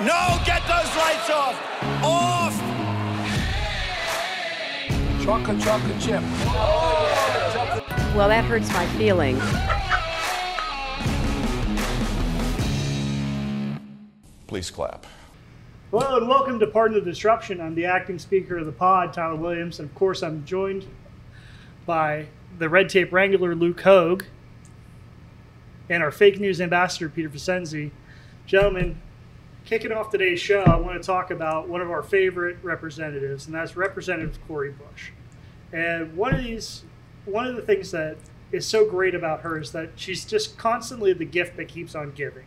No, get those lights off. Off. Chocolate, chocolate chip. Well, that hurts my feelings. Please clap. Hello and welcome to Pardon the Disruption. I'm the acting speaker of the pod, Tyler Williams, and of course I'm joined by the Red Tape Wrangler, Luke Hogue, and our fake news ambassador, Peter Vicenzi. Gentlemen, kicking off today's show, I want to talk about one of our favorite representatives, and that's Representative Cori Bush. And one of these, one of the things that is so great about her is that she's just constantly the gift that keeps on giving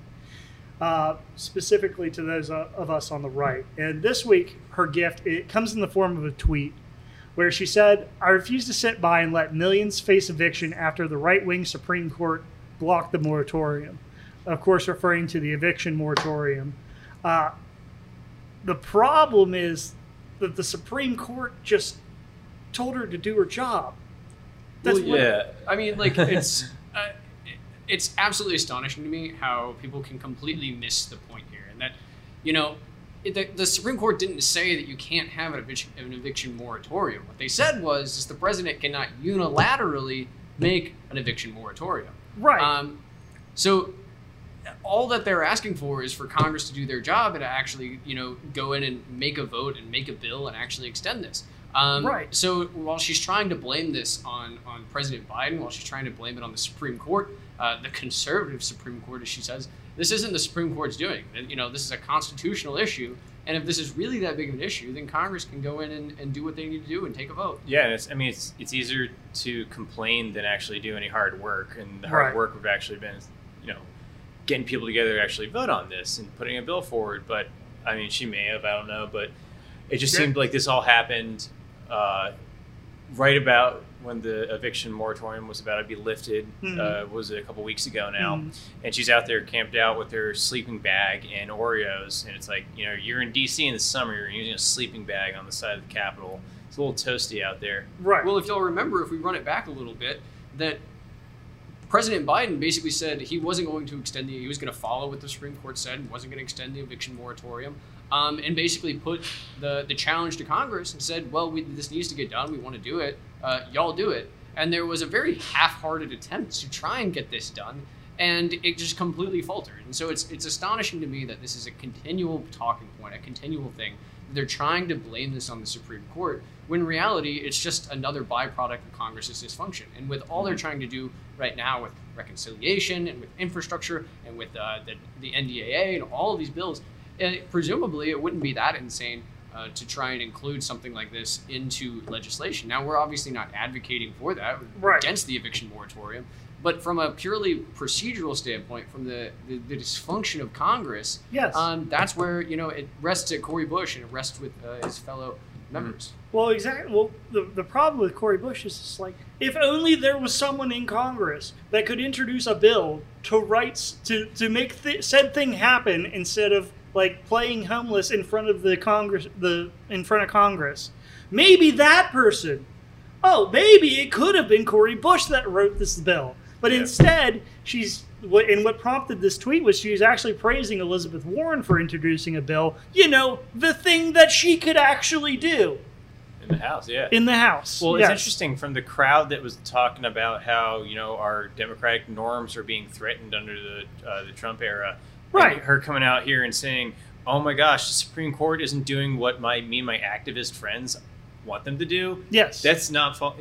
uh, specifically to those uh, of us on the right. And this week, her gift it comes in the form of a tweet where she said, "I refuse to sit by and let millions face eviction after the right-wing Supreme Court blocked the moratorium." Of course, referring to the eviction moratorium. Uh, the problem is that the Supreme Court just told her to do her job. Well, what- yeah. I mean, like it's uh, it's absolutely astonishing to me how people can completely miss the point here, and that you know. it- The, the Supreme Court didn't say that you can't have an eviction, an eviction moratorium. What they said was is the president cannot unilaterally make an eviction moratorium. Right. Um, so all that they're asking for is for Congress to do their job and to actually, you know, go in and make a vote and make a bill and actually extend this. Um, Right. So while she's trying to blame this on on President Biden, while she's trying to blame it on the Supreme Court, uh, the conservative Supreme Court, as she says, this isn't the Supreme Court's doing. You know, this is a constitutional issue, and if this is really that big of an issue, then Congress can go in and, and do what they need to do and take a vote. Yeah, and it's, I mean, it's it's easier to complain than actually do any hard work, and the hard Right. work would have actually been, you know, getting people together to actually vote on this and putting a bill forward. But I mean, she may have, I don't know, but it just Yeah. seemed like this all happened uh, right about when the eviction moratorium was about to be lifted. Mhm. Uh, was it a couple weeks ago now? Mhm. And she's out there camped out with her sleeping bag and Oreos, and it's like, you know, you're in D.C. in the summer, you're using a sleeping bag on the side of the Capitol. It's a little toasty out there. right. Well, if y'all remember, if we run it back a little bit, that President Biden basically said he wasn't going to extend the, he was going to follow what the Supreme Court said, and wasn't going to extend the eviction moratorium, um, and basically put the the challenge to Congress and said, well, we, this needs to get done. We want to do it. Uh, y'all do it. And there was a very half-hearted attempt to try and get this done, and it just completely faltered. And so it's it's astonishing to me that this is a continual talking point, a continual thing. They're trying to blame this on the Supreme Court, when in reality, it's just another byproduct of Congress's dysfunction. And with all they're trying to do right now with reconciliation and with infrastructure and with uh, the, the NDAA and all of these bills, uh, presumably it wouldn't be that insane uh, to try and include something like this into legislation. Now, we're obviously not advocating for that, we're Right. against the eviction moratorium. But from a purely procedural standpoint, from the, the, the dysfunction of Congress, yes. um, that's where you know it rests at Cori Bush and it rests with uh, his fellow members. Mm-hmm. Well, exactly. Well, the, the problem with Cori Bush is it's like if only there was someone in Congress that could introduce a bill to rights to to make th- said thing happen instead of like playing homeless in front of the Congress the in front of Congress. Maybe that person. Oh, maybe it could have been Cori Bush that wrote this bill, but Yeah. instead she's. What, and what prompted this tweet was she was actually praising Elizabeth Warren for introducing a bill, you know, the thing that she could actually do in the House. Yeah. in the House. well, Yes. it's interesting from the crowd that was talking about how you know our democratic norms are being threatened under the uh, the Trump era. Right. Her coming out here and saying, "Oh my gosh, the Supreme Court isn't doing what my me and my activist friends want them to do." Yes. That's not. Fa-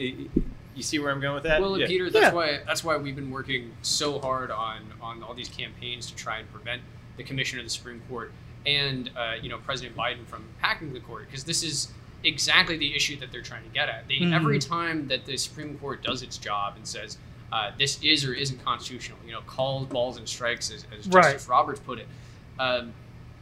you see where I'm going with that? Well, and Yeah. Peter, that's Yeah. why that's why we've been working so hard on on all these campaigns to try and prevent the commission of the Supreme Court and uh, you know President Biden from packing the court because this is exactly the issue that they're trying to get at. They Mhm. every time that the Supreme Court does its job and says uh, this is or isn't constitutional, you know, calls balls and strikes as, as Right. Justice Roberts put it. Um,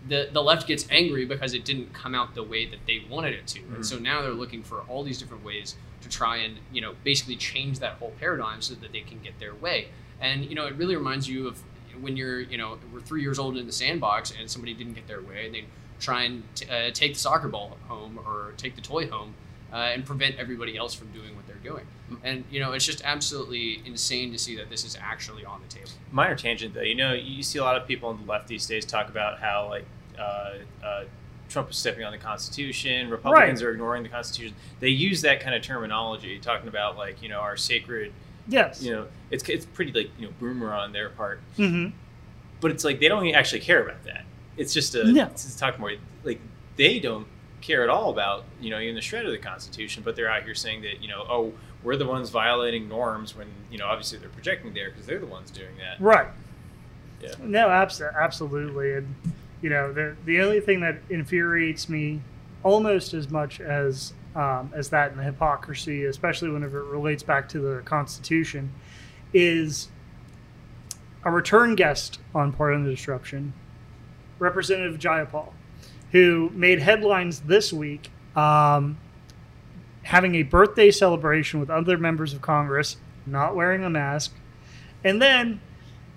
the, the left gets angry because it didn't come out the way that they wanted it to. And so now they're looking for all these different ways to try and, you know, basically change that whole paradigm so that they can get their way. And, you know, it really reminds you of when you're, you know, we're three years old in the sandbox and somebody didn't get their way and they try and t- uh, take the soccer ball home or take the toy home uh, and prevent everybody else from doing what they're doing. And, you know, it's just absolutely insane to see that this is actually on the table. minor tangent though you know you see a lot of people on the left these days talk about how like uh, uh, Trump is stepping on the Constitution, Republicans Right. are ignoring the Constitution. They use that kind of terminology, talking about like you know our sacred, Yes. you know, it's it's pretty like you know boomer on their part, hmm but it's like they don't actually care about that. It's just a No. it's talking more like they don't care at all about you know even the shred of the Constitution, but they're out here saying that you know oh we're the ones violating norms when you know obviously they're projecting there because they're the ones doing that. Right. Yeah. No, abs- absolutely. And, you know, the, the only thing that infuriates me almost as much as um, as that and the hypocrisy, especially whenever it relates back to the Constitution, is a return guest on Pardon the Disruption, Representative Jayapal, who made headlines this week um, having a birthday celebration with other members of Congress, not wearing a mask. And then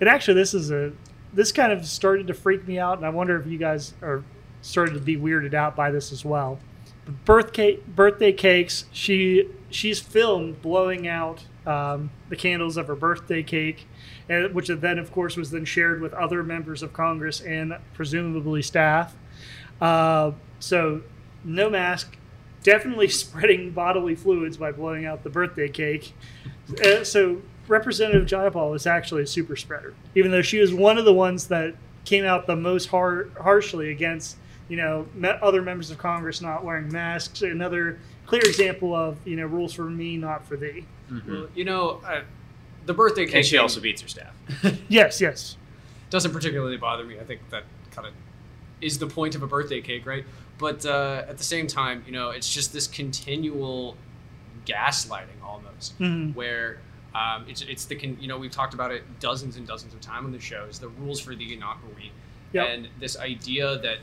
it actually this is a this kind of started to freak me out, and I wonder if you guys are started to be weirded out by this as well. But birthday birthday cakes. She she's filmed blowing out um, the candles of her birthday cake, and, which then of course was then shared with other members of Congress and presumably staff. Uh, so no mask, definitely spreading bodily fluids by blowing out the birthday cake. Uh, so Representative Jayapal is actually a super spreader, even though she was one of the ones that came out the most har- harshly against, you know, me- other members of Congress not wearing masks. Another clear example of, you know, rules for me, not for thee. Well, You know, uh, the birthday cake And she thing also beats her staff. Yes, yes. doesn't particularly bother me. I think that kind of is the point of a birthday cake, right? But uh, at the same time, you know, it's just this continual gaslighting almost, Mhm. where um, it's it's the con- you know we've talked about it dozens and dozens of times on the shows. The rules for the not for we, Yep. and this idea that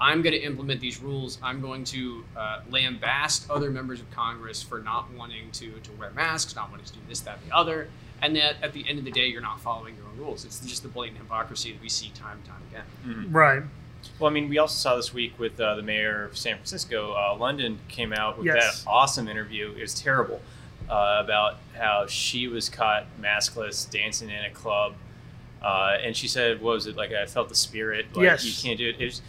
I'm going to implement these rules. I'm going to uh, lambast other members of Congress for not wanting to, to wear masks, not wanting to do this, that, the other. And that at the end of the day, you're not following your own rules. It's just the blatant hypocrisy that we see time and time again. Right. Well, I mean, we also saw this week with uh, the mayor of San Francisco. Uh, London came out with Yes. that awesome interview. It was terrible uh, about how she was caught maskless dancing in a club, uh, and she said, "What was it like? I felt the spirit. Like Yes. you can't do it." It was,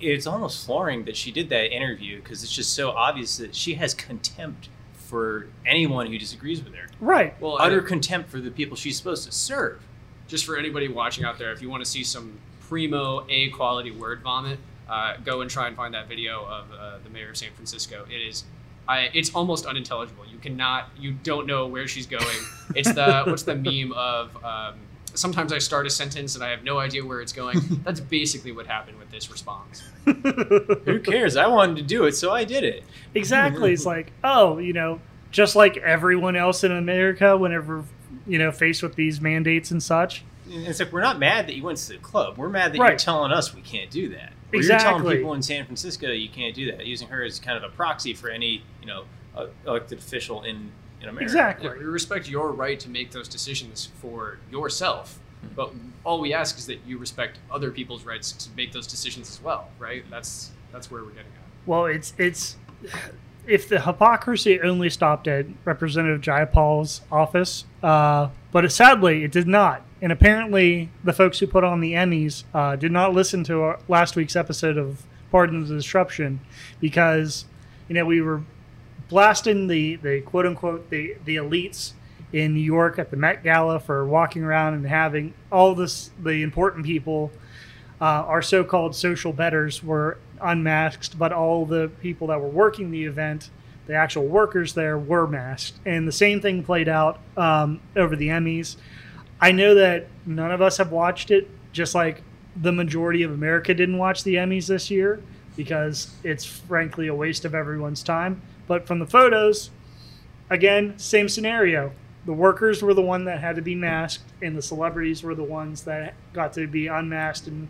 it's almost flooring that she did that interview because it's just so obvious that she has contempt for anyone who disagrees with her. Right. Well, Utter I- contempt for the people she's supposed to serve. just for anybody watching out there, if you want to see some primo A quality word vomit, uh, go and try and find that video of uh, the mayor of San Francisco. It is, I, it's almost unintelligible. You cannot, you don't know where she's going. It's the what's the meme of? Um, sometimes I start a sentence and I have no idea where it's going. That's basically what happened with this response. Who cares? I wanted to do it, so I did it. Exactly. It's like, oh, you know, just like everyone else in America, whenever, you know, faced with these mandates and such. It's like we're not mad that you went to the club. We're mad that Right. you're telling us we can't do that. Or You're telling people in San Francisco you can't do that, using her as kind of a proxy for any you know uh, elected official in in America. Exactly. Yeah, we respect your right to make those decisions for yourself, but all we ask is that you respect other people's rights to make those decisions as well, right? That's that's where we're getting at. Well, it's it's if the hypocrisy only stopped at Representative Jayapal's office, uh, but it, sadly it did not. And apparently, the folks who put on the Emmys uh, did not listen to our last week's episode of Pardon the Disruption because you know we were blasting the the quote unquote the the elites in New York at the Met Gala for walking around and having all this the important people uh, our so-called social betters were unmasked, but all the people that were working the event, the actual workers there, were masked. And the same thing played out um, over the Emmys. I know that none of us have watched it, just like the majority of America didn't watch the Emmys this year because it's frankly a waste of everyone's time. But from the photos, again, same scenario. The workers were the one that had to be masked, and the celebrities were the ones that got to be unmasked, and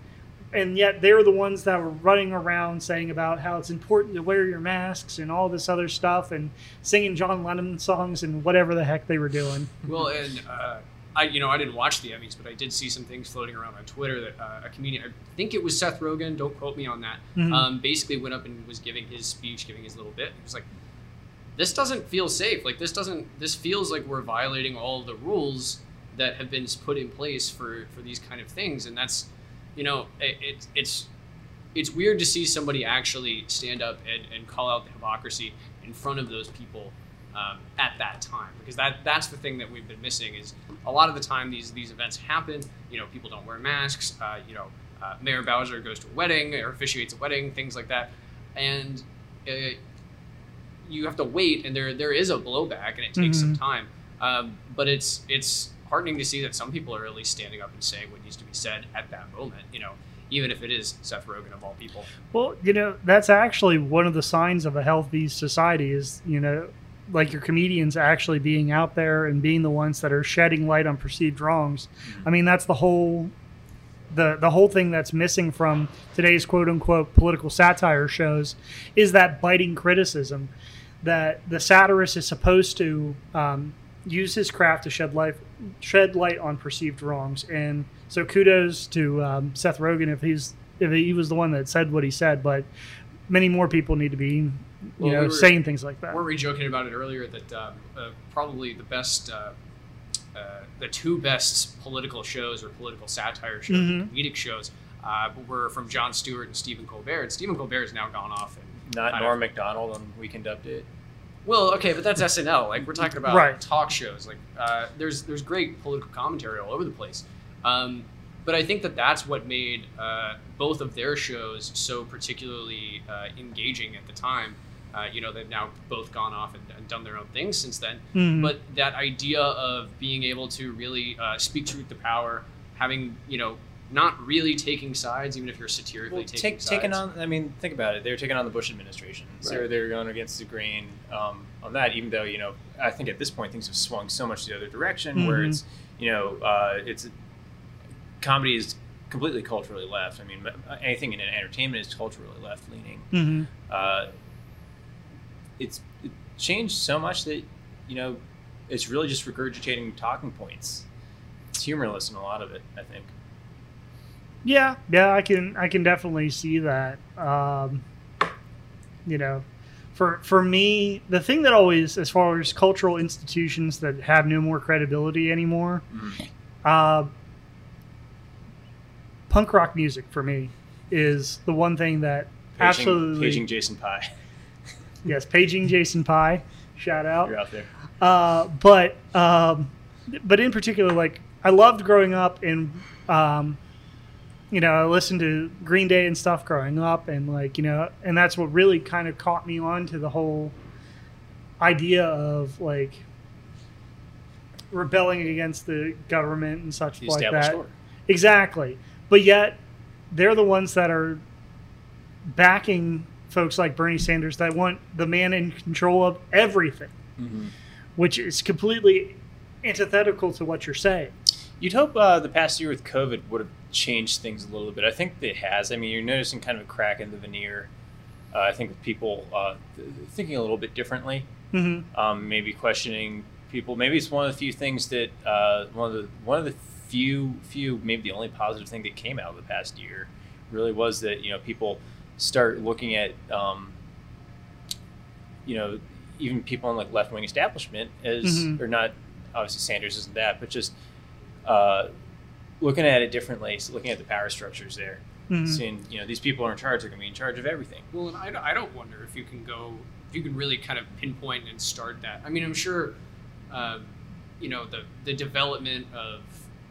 and yet they were the ones that were running around saying about how it's important to wear your masks and all this other stuff, and singing John Lennon songs and whatever the heck they were doing. Well, and uh, I, you know, I didn't watch the Emmys, but I did see some things floating around on Twitter that uh, a comedian, I think it was Seth Rogen, don't quote me on that, Mhm. um, basically went up and was giving his speech, giving his little bit. He was like, "This doesn't feel safe. Like this doesn't. This feels like we're violating all the rules that have been put in place for for these kind of things." And that's, you know, it, it it's it's weird to see somebody actually stand up and, and call out the hypocrisy in front of those people um, at that time because that that's the thing that we've been missing is a lot of the time these these events happen you know people don't wear masks uh, you know uh, mayor bowser goes to a wedding or officiates a wedding things like that. And uh, you have to wait and there there is a blowback and it takes some Mhm. time. Um, but it's it's heartening to see that some people are at least standing up and saying what needs to be said at that moment you know even if it is seth rogen of all people. Well, you know, that's actually one of the signs of a healthy society is, you know, like your comedians actually being out there and being the ones that are shedding light on perceived wrongs. I mean, that's the whole the the whole thing that's missing from today's quote unquote political satire shows is that biting criticism that the satirist is supposed to um, use his craft to shed light shed light on perceived wrongs and so kudos to um, Seth Rogen if he's if he was the one that said what he said but many more people need to be you know we were- saying things like that weren't we joking about it earlier that um, uh, probably the best uh, uh, the two best political shows or political satire shows Mhm. comedic shows uh, were from Jon Stewart and Stephen Colbert and Stephen Colbert has now gone off and Not kind Norm of- Macdonald on Weekend Update. Well, okay, but that's SNL. Like we're talking about Right. talk shows. Like uh, there's there's great political commentary all over the place. Um, but I think that that's what made uh, both of their shows so particularly uh, engaging at the time. Uh, you know, they've now both gone off and, and done their own things since then. Mhm. But that idea of being able to really uh, speak truth to power, having you know, not really taking sides, even if you're satirically Well, taking take, sides. taking on. I mean, think about it. They were taking on the Bush administration, so Right. they're going against the grain um, on that. Even though you know, I think at this point things have swung so much the other direction, where Mhm. it's you know, uh, it's comedy is completely culturally left. I mean, anything in entertainment is culturally left leaning. Mhm. Uh, it's it changed so much that you know, it's really just regurgitating talking points. It's humorless in a lot of it, I think. Yeah, yeah, I can I can definitely see that. Um, you know, for for me, the thing that always, as far as cultural institutions that have no more credibility anymore, uh, punk rock music for me is the one thing that Paging, absolutely paging Jason Pye. yes, paging Jason Pye, shout out. You're out there. Uh, but um, but in particular, like I loved growing up and um, you know I listened to Green Day and stuff growing up, and like you know, and that's what really kind of caught me on to the whole idea of like rebelling against the government and such The like that. order. Exactly, but yet they're the ones that are backing folks like Bernie Sanders that want the man in control of everything which is completely antithetical to what you're saying. You'd hope uh, the past year with COVID would have changed things a little bit. I think it has. I mean, you're noticing kind of a crack in the veneer. Uh, I think with people uh, th- thinking a little bit differently, Mm-hmm. um, maybe questioning people. Maybe it's one of the few things that uh, one of the one of the few few maybe the only positive thing that came out of the past year really was that you know people start looking at um, you know even people in like left wing establishment as Mhm. or not obviously Sanders isn't that but just uh, looking at it differently so looking at the power structures there Mhm. seeing you know these people are in charge they're going to be in charge of everything Well, and I, don't- I don't wonder if you can go, if you can really kind of pinpoint and start that. I mean, I'm sure, um, you know, the the development of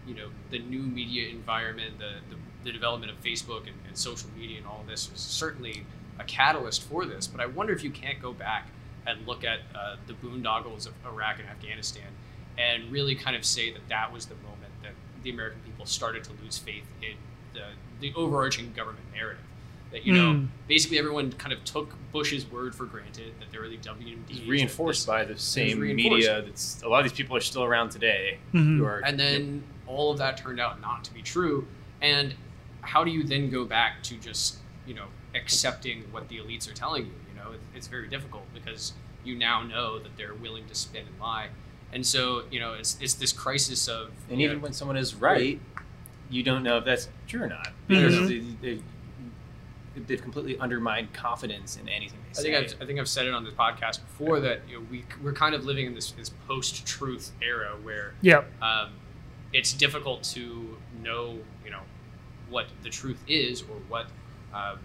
you know the new media environment, the the, the development of Facebook and, and social media and all this was certainly a catalyst for this. But I wonder if you can't go back and look at uh, the boondoggles of Iraq and Afghanistan and really kind of say that that was the moment that the American people started to lose faith in the, the overarching government narrative. That, you know, Mm. basically everyone kind of took Bush's word for granted that there were the WMDs. it's reinforced this- by the same media that's a lot of these people are still around today Mhm. who are and then all of that turned out not to be true. And how do you then go back to just you know accepting what the elites are telling you? You know it's very difficult because you now know that they're willing to spin and lie. And so you know it's, it's this crisis of And even know, when someone is right, you don't know if that's true or not. Because Mhm. they, they, they've completely undermined confidence in anything they I think I've, I think I've said it on this podcast before that you know we we're kind of living in this, this post-truth era where Yep. um, it's difficult to know, you know, what the truth is or what, um,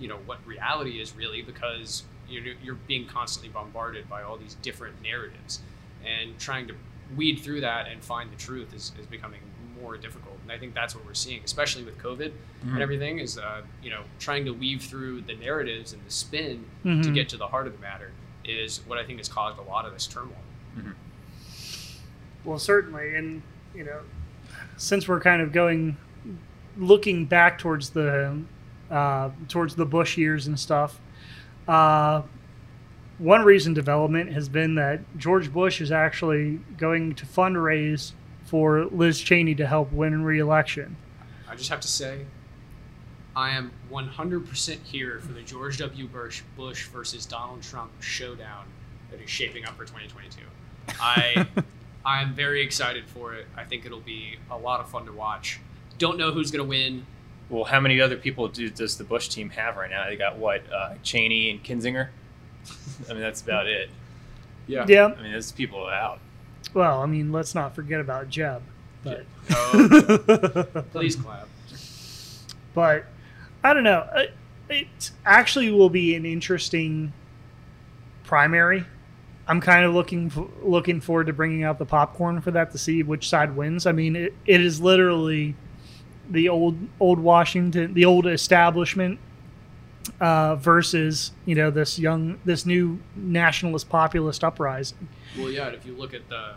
you know what reality is really because you're you're being constantly bombarded by all these different narratives, and trying to weed through that and find the truth is, is becoming more difficult. And I think that's what we're seeing, especially with COVID and everything, is uh, you know trying to weave through the narratives and the spin to Mhm. get to the heart of the matter is what I think has caused a lot of this turmoil. Well, certainly, and you know, since we're kind of going, looking back towards the, uh, towards the Bush years and stuff, uh, one recent development has been that George Bush is actually going to fundraise for Liz Cheney to help win re-election. I just have to say, I am 100% here for the George W. Bush, Bush versus Donald Trump showdown that is shaping up for 2022. I I'm very excited for it. I think it'll be a lot of fun to watch. Don't know who's going to win. Well, how many other people do, does the Bush team have right now? They got what uh, Cheney and Kinzinger. I mean, that's about it. Yeah. Yeah. I mean, those people are out. Well, I mean, let's not forget about Jeb. But, Oh, please clap. but I don't know. It, it actually will be an interesting primary. I'm kind of looking looking forward to bringing out the popcorn for that to see which side wins. I mean, it, it is literally the old old Washington, the old establishment uh, versus you know this young this new nationalist populist uprising. Well, yeah, and if you look at the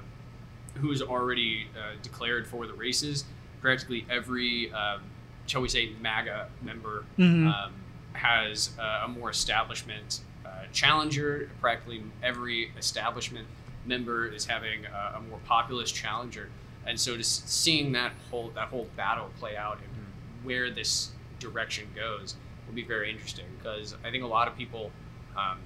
who's already uh, declared for the races, practically every, um, shall we say, MAGA member Mhm. um, has uh, a more establishment challenger. Practically every establishment member is having a, a more populist challenger, and so just seeing that whole that whole battle play out and where this direction goes will be very interesting because I think a lot of people. Um,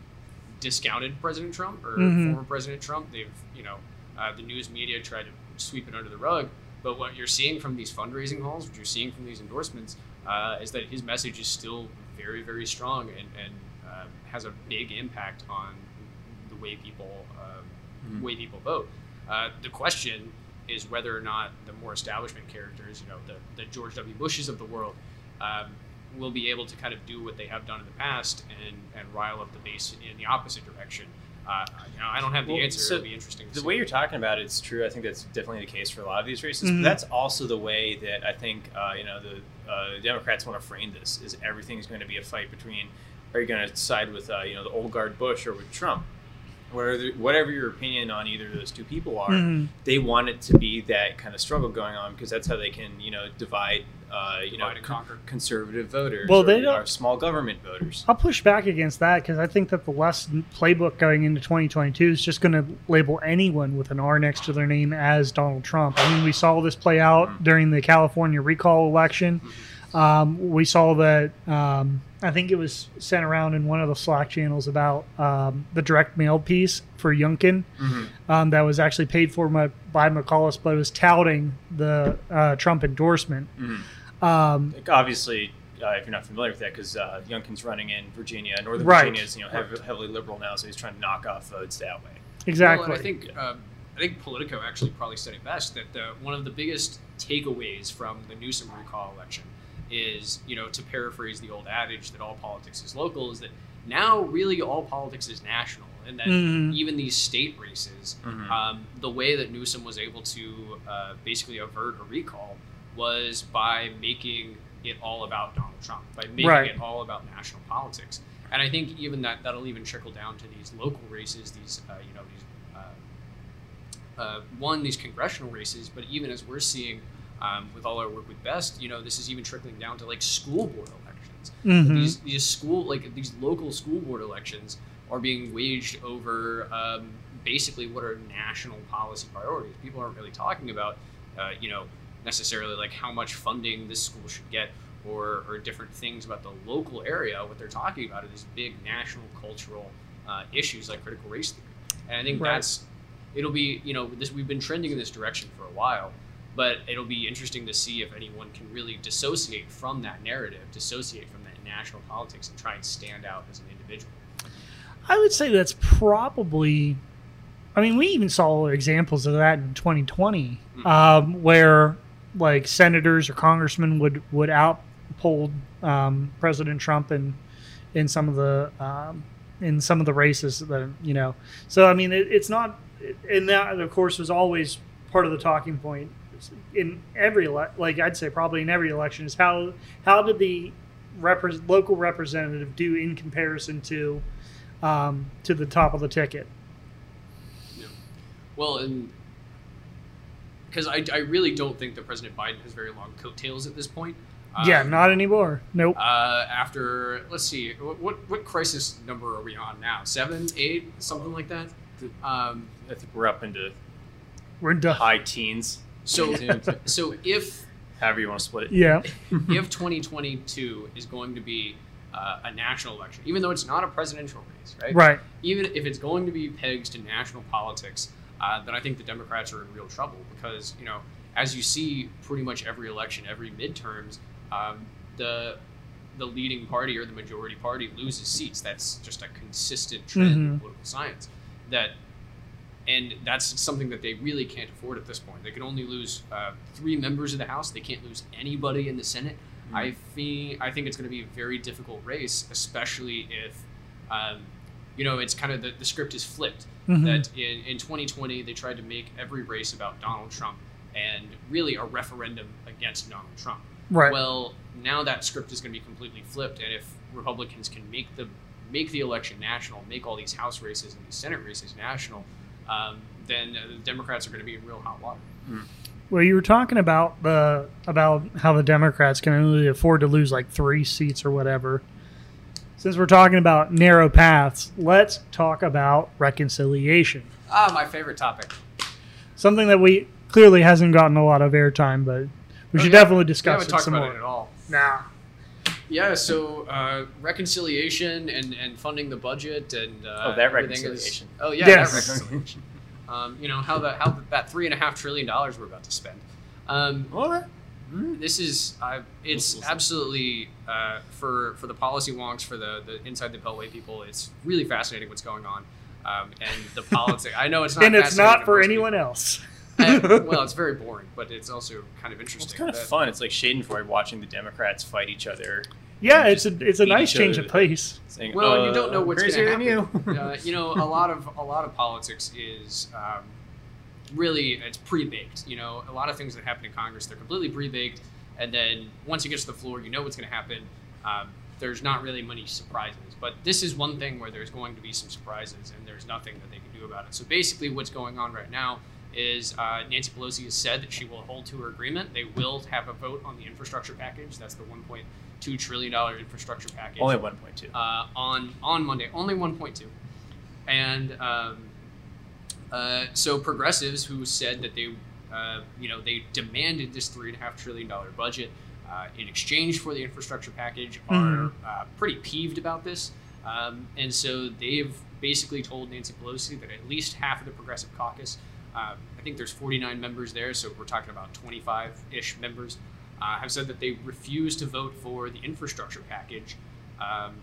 discounted President Trump or Mhm. former President Trump. They've, you know, uh, the news media tried to sweep it under the rug. But what you're seeing from these fundraising hauls, what you're seeing from these endorsements, uh, is that his message is still very, very strong and, and uh, has a big impact on the way people um, way people vote. Uh, the question is whether or not the more establishment characters, you know, the, the George W. Bushes of the world, um, will be able to kind of do what they have done in the past and, and rile up the base in the opposite direction. Uh, you know, I don't have the Well, answer. so It'll be interesting. To The see. way you're talking about it is true. I think that's definitely the case for a lot of these races. Mhm. But that's also the way that I think uh, you know the uh, Democrats want to frame this: is everything is going to be a fight between are you going to side with uh, you know the old guard Bush or with Trump? Whatever, whatever your opinion on either of those two people are, Mhm. they want it to be that kind of struggle going on because that's how they can you know divide uh, you know Divide and conquer. conservative voters Well, or they don't- our small government voters. I'll push back against that because I think that the lesson playbook going into 2022 is just going to label anyone with an R next to their name as Donald Trump. I mean, we saw this play out during the California recall election. Um, we saw that. Um, I think it was sent around in one of the Slack channels about um, the direct mail piece for Youngkin um, that was actually paid for by, by McAuliffe, but it was touting the uh, Trump endorsement. Um, Like, obviously, uh, if you're not familiar with that, because uh, Youngkin's running in Virginia, Northern Right. Virginia is you know heavy, heavily liberal now, so he's trying to knock off votes that way. exactly. Well, and I think um, I think Politico actually probably said it best that the, one of the biggest takeaways from the Newsom recall election is, you know, to paraphrase the old adage that all politics is local, is that now really all politics is national, and that Mhm. even these state races, Mhm. um, the way that Newsom was able to uh, basically avert a recall was by making it all about Donald Trump, by making Right. it all about national politics. And I think even that that'll even trickle down to these local races, these uh, you know these uh, uh, one these congressional races, but even as we're seeing um, with all our work with Best, you know this is even trickling down to like school board elections. Mhm. These these school like these local school board elections are being waged over um, basically what are national policy priorities. People aren't really talking about uh, you know necessarily like how much funding this school should get or, or different things about the local area. What they're talking about are these big national cultural uh, issues like critical race theory. And I think Right. that's it'll be you know this we've been trending in this direction for a while. But it'll be interesting to see if anyone can really dissociate from that narrative, dissociate from that national politics, and try and stand out as an individual. I would say that's probably. I mean, we even saw examples of that in 2020, Mm. um, where like senators or congressmen would would outpoll um, President Trump in in some of the um, in some of the races that you know. So I mean, it, it's not, and that of course was always part of the talking point in every like I'd say probably in every election is how how did the repre- local representative do in comparison to um, to the top of the ticket. Yeah. Well, and because I, I really don't think that President Biden has very long coattails at this point. yeah, Um, not anymore. Nope. Uh, after let's see, what, what what crisis number are we on now? Seven, eight, something like that. Um, I think we're up into We're done. high teens. So so if However you want to split it. Yeah. if 2022 is going to be uh, a national election, even though it's not a presidential race, right? Right. Even if it's going to be pegged to national politics, uh, then I think the Democrats are in real trouble because you know, as you see, pretty much every election, every midterms, um, the the leading party or the majority party loses seats. That's just a consistent trend in Mhm. political science. That and that's something that they really can't afford at this point. They can only lose uh, three members of the House. They can't lose anybody in the Senate. I think I think it's going to be a very difficult race, especially if, um, you know, it's kind of the, the script is flipped. Mhm. That in, in 2020 they tried to make every race about Donald Trump and really a referendum against Donald Trump. Right. Well, now that script is going to be completely flipped, and if Republicans can make the make the election national, make all these House races and these Senate races national, um, then uh, the Democrats are going to be in real hot water. Well, you were talking about the about how the Democrats can only afford to lose like three seats or whatever. Since we're talking about narrow paths, let's talk about reconciliation. Ah, my favorite topic. Something that we clearly hasn't gotten a lot of airtime, but we Oh, should yeah. definitely We discuss haven't it talked some about more. it at all. Nah. Yeah, so uh, reconciliation and, and funding the budget and uh, Oh, that everything is- reconciliation. oh yeah, Yes. that reconciliation. um, you know how the how that three and a half trillion dollars we're about to spend. Um, What? this is uh, it's absolutely uh, for for the policy wonks for the the inside the beltway people. It's really fascinating what's going on. Um, and the politics. I know it's not, and it's not for anyone people. else. Uh, well, it's very boring, but it's also kind of interesting. It's kind of that- fun. It's like Schadenfreude watching the Democrats fight each other. yeah, it's a it's a nice change of pace. Saying, Well, uh, you don't know what's going to happen. you. uh, you know, a lot of a lot of politics is um, really it's pre-baked. You know, a lot of things that happen in Congress they're completely pre-baked, and then once it gets to the floor, you know what's going to happen. Um, there's not really many surprises, but this is one thing where there's going to be some surprises, and there's nothing that they can do about it. So basically, what's going on right now is uh, Nancy Pelosi has said that she will hold to her agreement. They will have a vote on the infrastructure package. That's the 1.2 trillion dollar infrastructure package Only 1.2. uh, on on Monday, only 1.2, and um, uh, so progressives who said that they, uh, you know, they demanded this three and a half trillion dollar budget uh, in exchange for the infrastructure package are Mhm. uh, pretty peeved about this, um, and so they've basically told Nancy Pelosi that at least half of the progressive caucus. Uh, I think there's 49 members there, so we're talking about 25-ish members. Uh, have said that they refuse to vote for the infrastructure package um,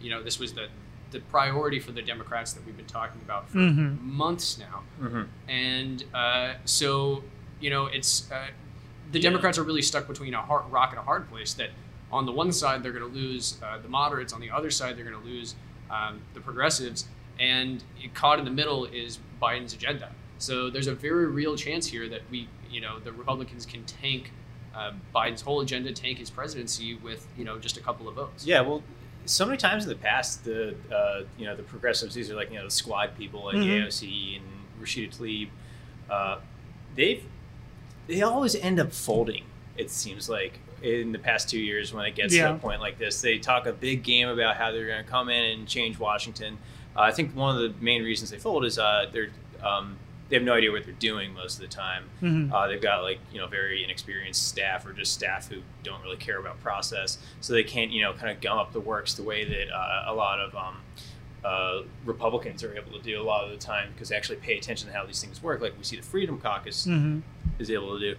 you know, this was the the priority for the Democrats that we've been talking about for Mhm. months now, hmm and uh, so you know, it's uh, the Yeah. Democrats are really stuck between a hard, rock and a hard place. That on the one side they're going to lose uh, the moderates, on the other side they're going to lose um, the progressives, and caught in the middle is Biden's agenda. So there's a very real chance here that we, you know, the Republicans can tank. Uh, Biden's whole agenda, tank his presidency with you know just a couple of votes. Yeah, well, so many times in the past, the uh, you know the progressives, these are like you know the squad people like Mhm. AOC and Rashida Tlaib, uh, they've they always end up folding. It seems like in the past two years when it gets Yeah. to a point like this, they talk a big game about how they're going to come in and change Washington. Uh, I think one of the main reasons they fold is uh, they're um, they have no idea what they're doing most of the time. Mhm. Uh, they've got like you know very inexperienced staff or just staff who don't really care about process, so they can't you know kind of gum up the works the way that uh, a lot of um, uh, Republicans are able to do a lot of the time because they actually pay attention to how these things work. Like we see the Freedom Caucus Mhm. is able to do,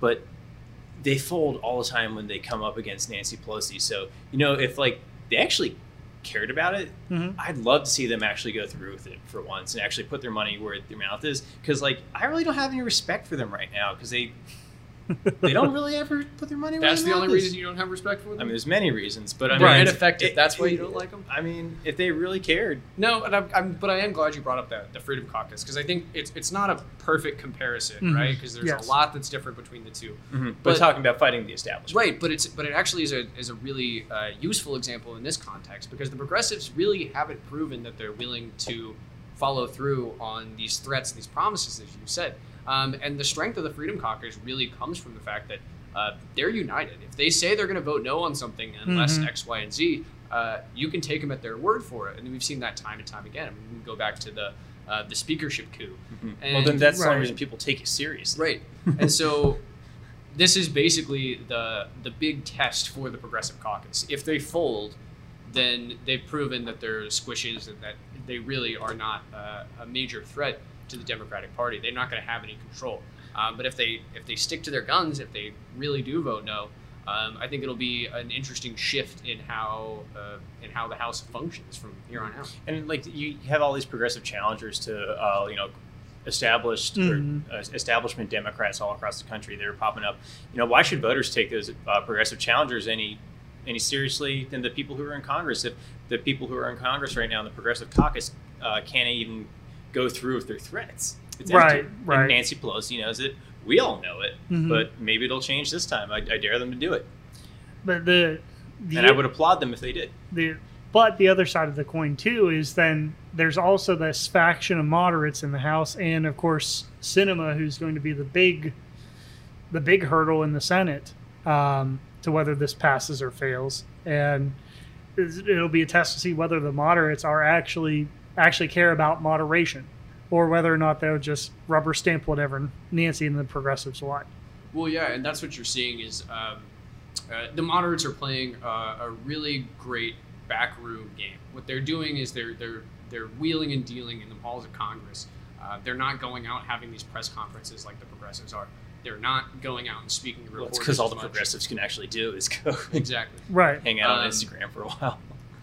but they fold all the time when they come up against Nancy Pelosi. So you know if like they actually cared about it, Mhm. I'd love to see them actually go through with it for once and actually put their money where their mouth is. Because like I really don't have any respect for them right now because they they don't really ever put their money. where That's the only mouth reason you don't have respect for them. I mean, there's many reasons, but I mean, They're Right. ineffective. it- That's why it- you don't like them. I mean, if they really cared, No, and I'm, I'm, but I am glad you brought up that the Freedom Caucus because I think it's it's not a perfect comparison, Mhm. right? Because there's Yes. a lot that's different between the 2 but, But- talking about fighting the establishment, Right, but it's but it actually is a is a really uh, useful example in this context because the progressives really haven't proven that they're willing to follow through on these threats, these promises, as you said. Um, and the strength of the Freedom Caucus really comes from the fact that uh, they're united. If they say they're going to vote no on something unless Mhm. X, Y, and Z, uh, you can take them at their word for it. And we've seen that time and time again. I mean, we can go back to the uh, the speakership coup. Mhm. And- well, then that's the Right. only reason people take it seriously. Right. And so this is basically the the big test for the progressive caucus. If they fold, then they've proven that they're squishes and that they really are not uh, a major threat to the Democratic Party. They're not going to have any control. Um, but if they if they stick to their guns, if they really do vote no, um, I think it'll be an interesting shift in how uh, in how the House functions from here on out. And like you have all these progressive challengers to, uh, you know, established Mhm. or uh, establishment Democrats all across the country. They're popping up. You know, why should voters take those uh, progressive challengers any any seriously than the people who are in Congress? If the people who are in Congress right now in the progressive caucus uh, can't even go through with their threats. It's Right, empty. right. And Nancy Pelosi knows it. We all know it. Mhm. But maybe it'll change this time. I, I dare them to do it. But the, the And I would applaud them if they did. the but the other side of the coin too is then there's also this faction of moderates in the House, and of course Sinema, who's going to be the big, the big hurdle in the Senate um, to whether this passes or fails, and it'll be a test to see whether the moderates are actually actually care about moderation, or whether or not they'll just rubber stamp whatever Nancy and the progressives want. Well, yeah, and that's what you're seeing is um, uh, the moderates are playing uh, a really great backroom game. What they're doing is they're they're they're wheeling and dealing in the halls of Congress. Uh, they're not going out having these press conferences like the progressives are. They're not going out and speaking to Well, reporters. it's because all the much. progressives can actually do is go Exactly. Right. hang out on Um, Instagram for a while.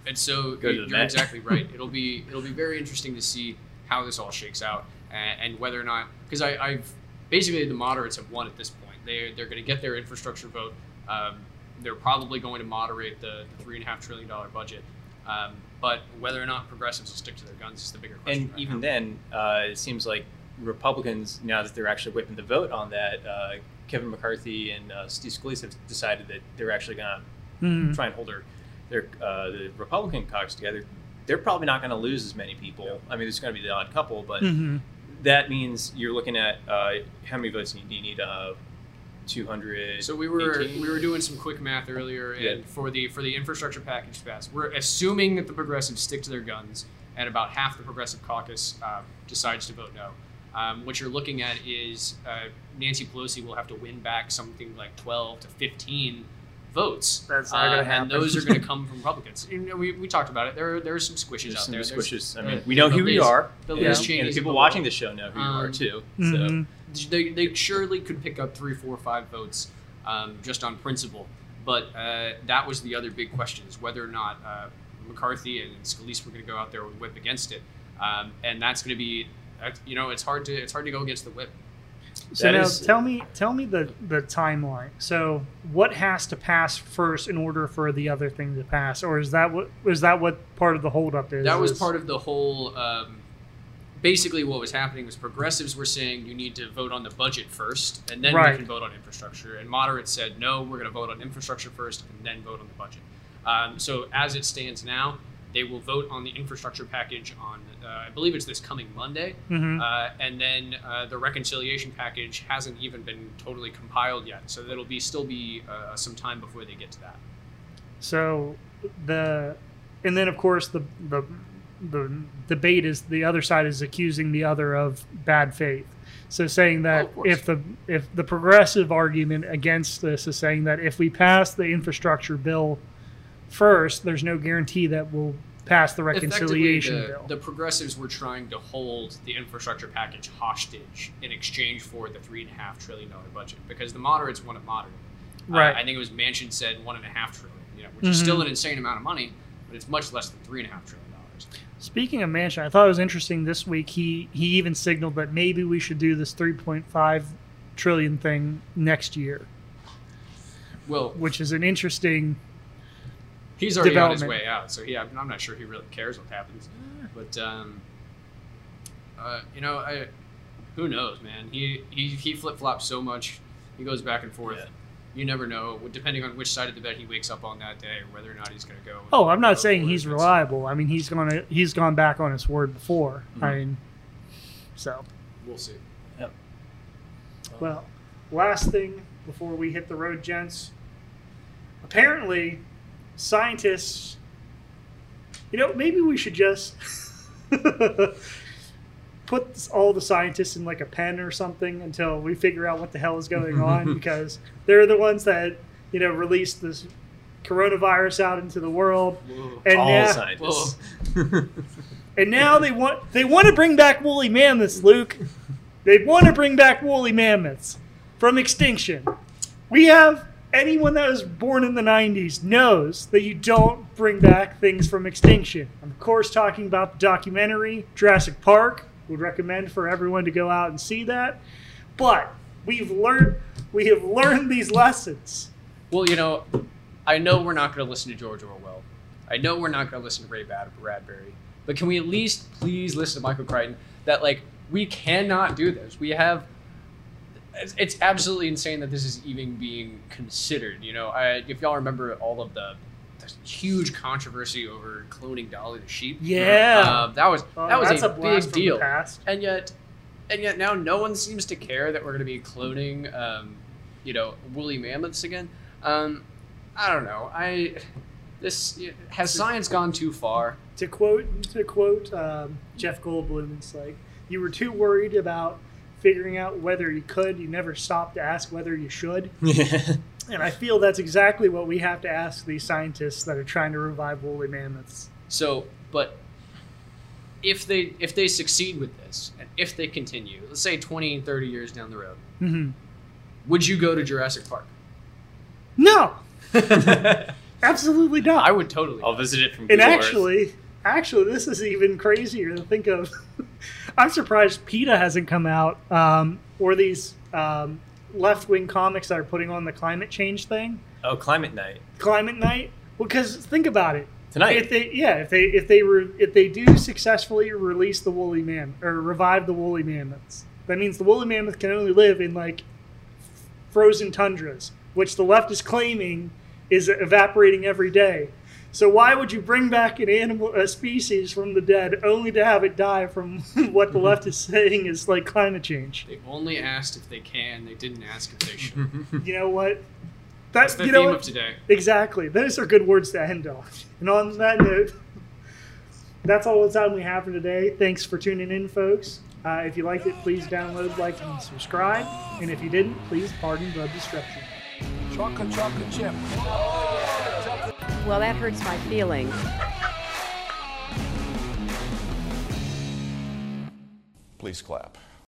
And so Go you're the Met. exactly right. It'll be it'll be very interesting to see how this all shakes out and, and whether or not because I've basically the moderates have won at this point. They they're going to get their infrastructure vote. Um, they're probably going to moderate the, the three and a half trillion dollar budget. Um, but whether or not progressives will stick to their guns is the bigger question. And right even now. then, uh, it seems like Republicans, now that they're actually whipping the vote on that, uh, Kevin McCarthy and uh, Steve Scalise have decided that they're actually going to Mhm. try and hold their, their uh, the Republican caucus together. They're probably not going to lose as many people. I mean, there's going to be the odd couple, but Mhm. that means you're looking at uh, how many votes do you need? Uh, 200. So we were we were doing some quick math earlier, and Yeah. for the for the infrastructure package to pass, we're assuming that the progressives stick to their guns, and about half the progressive caucus um, decides to vote no. Um, what you're looking at is uh, Nancy Pelosi will have to win back something like 12 to 15 votes, That's not gonna Uh, happen. and those are going to come from Republicans. You know, we, we talked about it. There are, there are some squishes There's out some there. There's, squishes. I uh, mean, we know who we are. The and- Liz and people watching the show know who you Um, are too. Mhm. So they, they surely could pick up three, four, five votes um, just on principle. But uh, that was the other big question: is whether or not uh, McCarthy and Scalise were going to go out there with whip against it, um, and that's going to be, you know, it's hard to it's hard to go against the whip. So now is- tell me tell me the the timeline. So what has to pass first in order for the other thing to pass, or is that what is that what part of the holdup is? That was Is- part of the whole. Um, basically, what was happening was progressives were saying you need to vote on the budget first, and then Right. we can vote on infrastructure. And moderates said no, we're going to vote on infrastructure first, and then vote on the budget. Um, so as it stands now, they will vote on the infrastructure package on, uh, I believe it's this coming Monday, Mhm. uh, and then uh, the reconciliation package hasn't even been totally compiled yet. So it'll be still be uh, some time before they get to that. So the and then of course the the the debate is the other side is accusing the other of bad faith. So saying Oh, that course. if the if the progressive argument against this is saying that if we pass the infrastructure bill first, there's no guarantee that we'll pass the reconciliation Effectively, bill. the, the progressives were trying to hold the infrastructure package hostage in exchange for the three and a half trillion dollar budget because the moderates want it moderate. Uh, Right. I think it was Manchin said one and a half trillion, you know, which is Mhm. still an insane amount of money, but it's much less than three and a half trillion dollars. Speaking of Manchin, I thought it was interesting this week. He he even signaled that maybe we should do this 3.5 trillion thing next year, Well, which is an interesting. He's already on his way out, so yeah, I'm not sure he really cares what happens. But um, uh, you know, I who knows, man. He he he flip flops so much. He goes back and forth. Yeah. You never know, depending on which side of the bed he wakes up on that day, or whether or not he's going to go. Oh, I'm not saying he's reliable. I mean, he's gonna he's gone back on his word before. I Mm-hmm. mean, so We'll see. Yep. well, last thing before we hit the road, gents. Apparently, scientists. You know, maybe we should just put all the scientists in like a pen or something until we figure out what the hell is going on because they're the ones that you know released this coronavirus out into the world Whoa. and All now, scientists. and now they want they want to bring back woolly mammoths, Luke. They want to bring back woolly mammoths from extinction. We have anyone that was born in the 90s knows that you don't bring back things from extinction. I'm of course talking about the documentary Jurassic Park. Would recommend for everyone to go out and see that. But we've learned we have learned these lessons. Well, you know, I know we're not going to listen to George Orwell. I know we're not going to listen to Ray Bradbury. But can we at least please listen to Michael Crichton? That like we cannot do this. We have. It's, it's absolutely insane that this is even being considered. You know, I, if y'all remember all of the, the huge controversy over cloning Dolly the sheep. Yeah. uh, that was Oh, that was a, blast big deal. And yet, and yet now no one seems to care that we're going to be cloning, um, you know, woolly mammoths again. Um, I don't know. I this has science gone too far? to quote to quote um, Jeff Goldblum, it's like you were too worried about figuring out whether you could. You never stop to ask whether you should. And I feel that's exactly what we have to ask these scientists that are trying to revive woolly mammoths. So, but if they if they succeed with this and if they continue, let's say 20 and 30 years down the road, mm-hmm. would you go to Jurassic Park? No, absolutely not. I would totally. I'll visit it from and Google Earth. actually, actually, this is even crazier to think of. I'm surprised PETA hasn't come out, um, or these um, left-wing comics that are putting on the climate change thing. Oh, climate night. Climate night? Well, because think about it. Tonight. if they yeah if they if they re, if they do successfully release the woolly man or revive the woolly mammoths. That means the woolly mammoth can only live in like frozen tundras which the left is claiming is evaporating every day so why would you bring back an animal a species from the dead only to have it die from what the left is saying is like climate change They only asked if they can. They didn't ask if they should. you know what That's the you know theme what? of today. Exactly. Those are good words to end on. And on that note, that's all the time we have for today. Thanks for tuning in, folks. Uh, if you liked it, please download, like, and subscribe. And if you didn't, please pardon the disruption. Chocolate, chocolate chip. Well, that hurts my feelings. Please clap.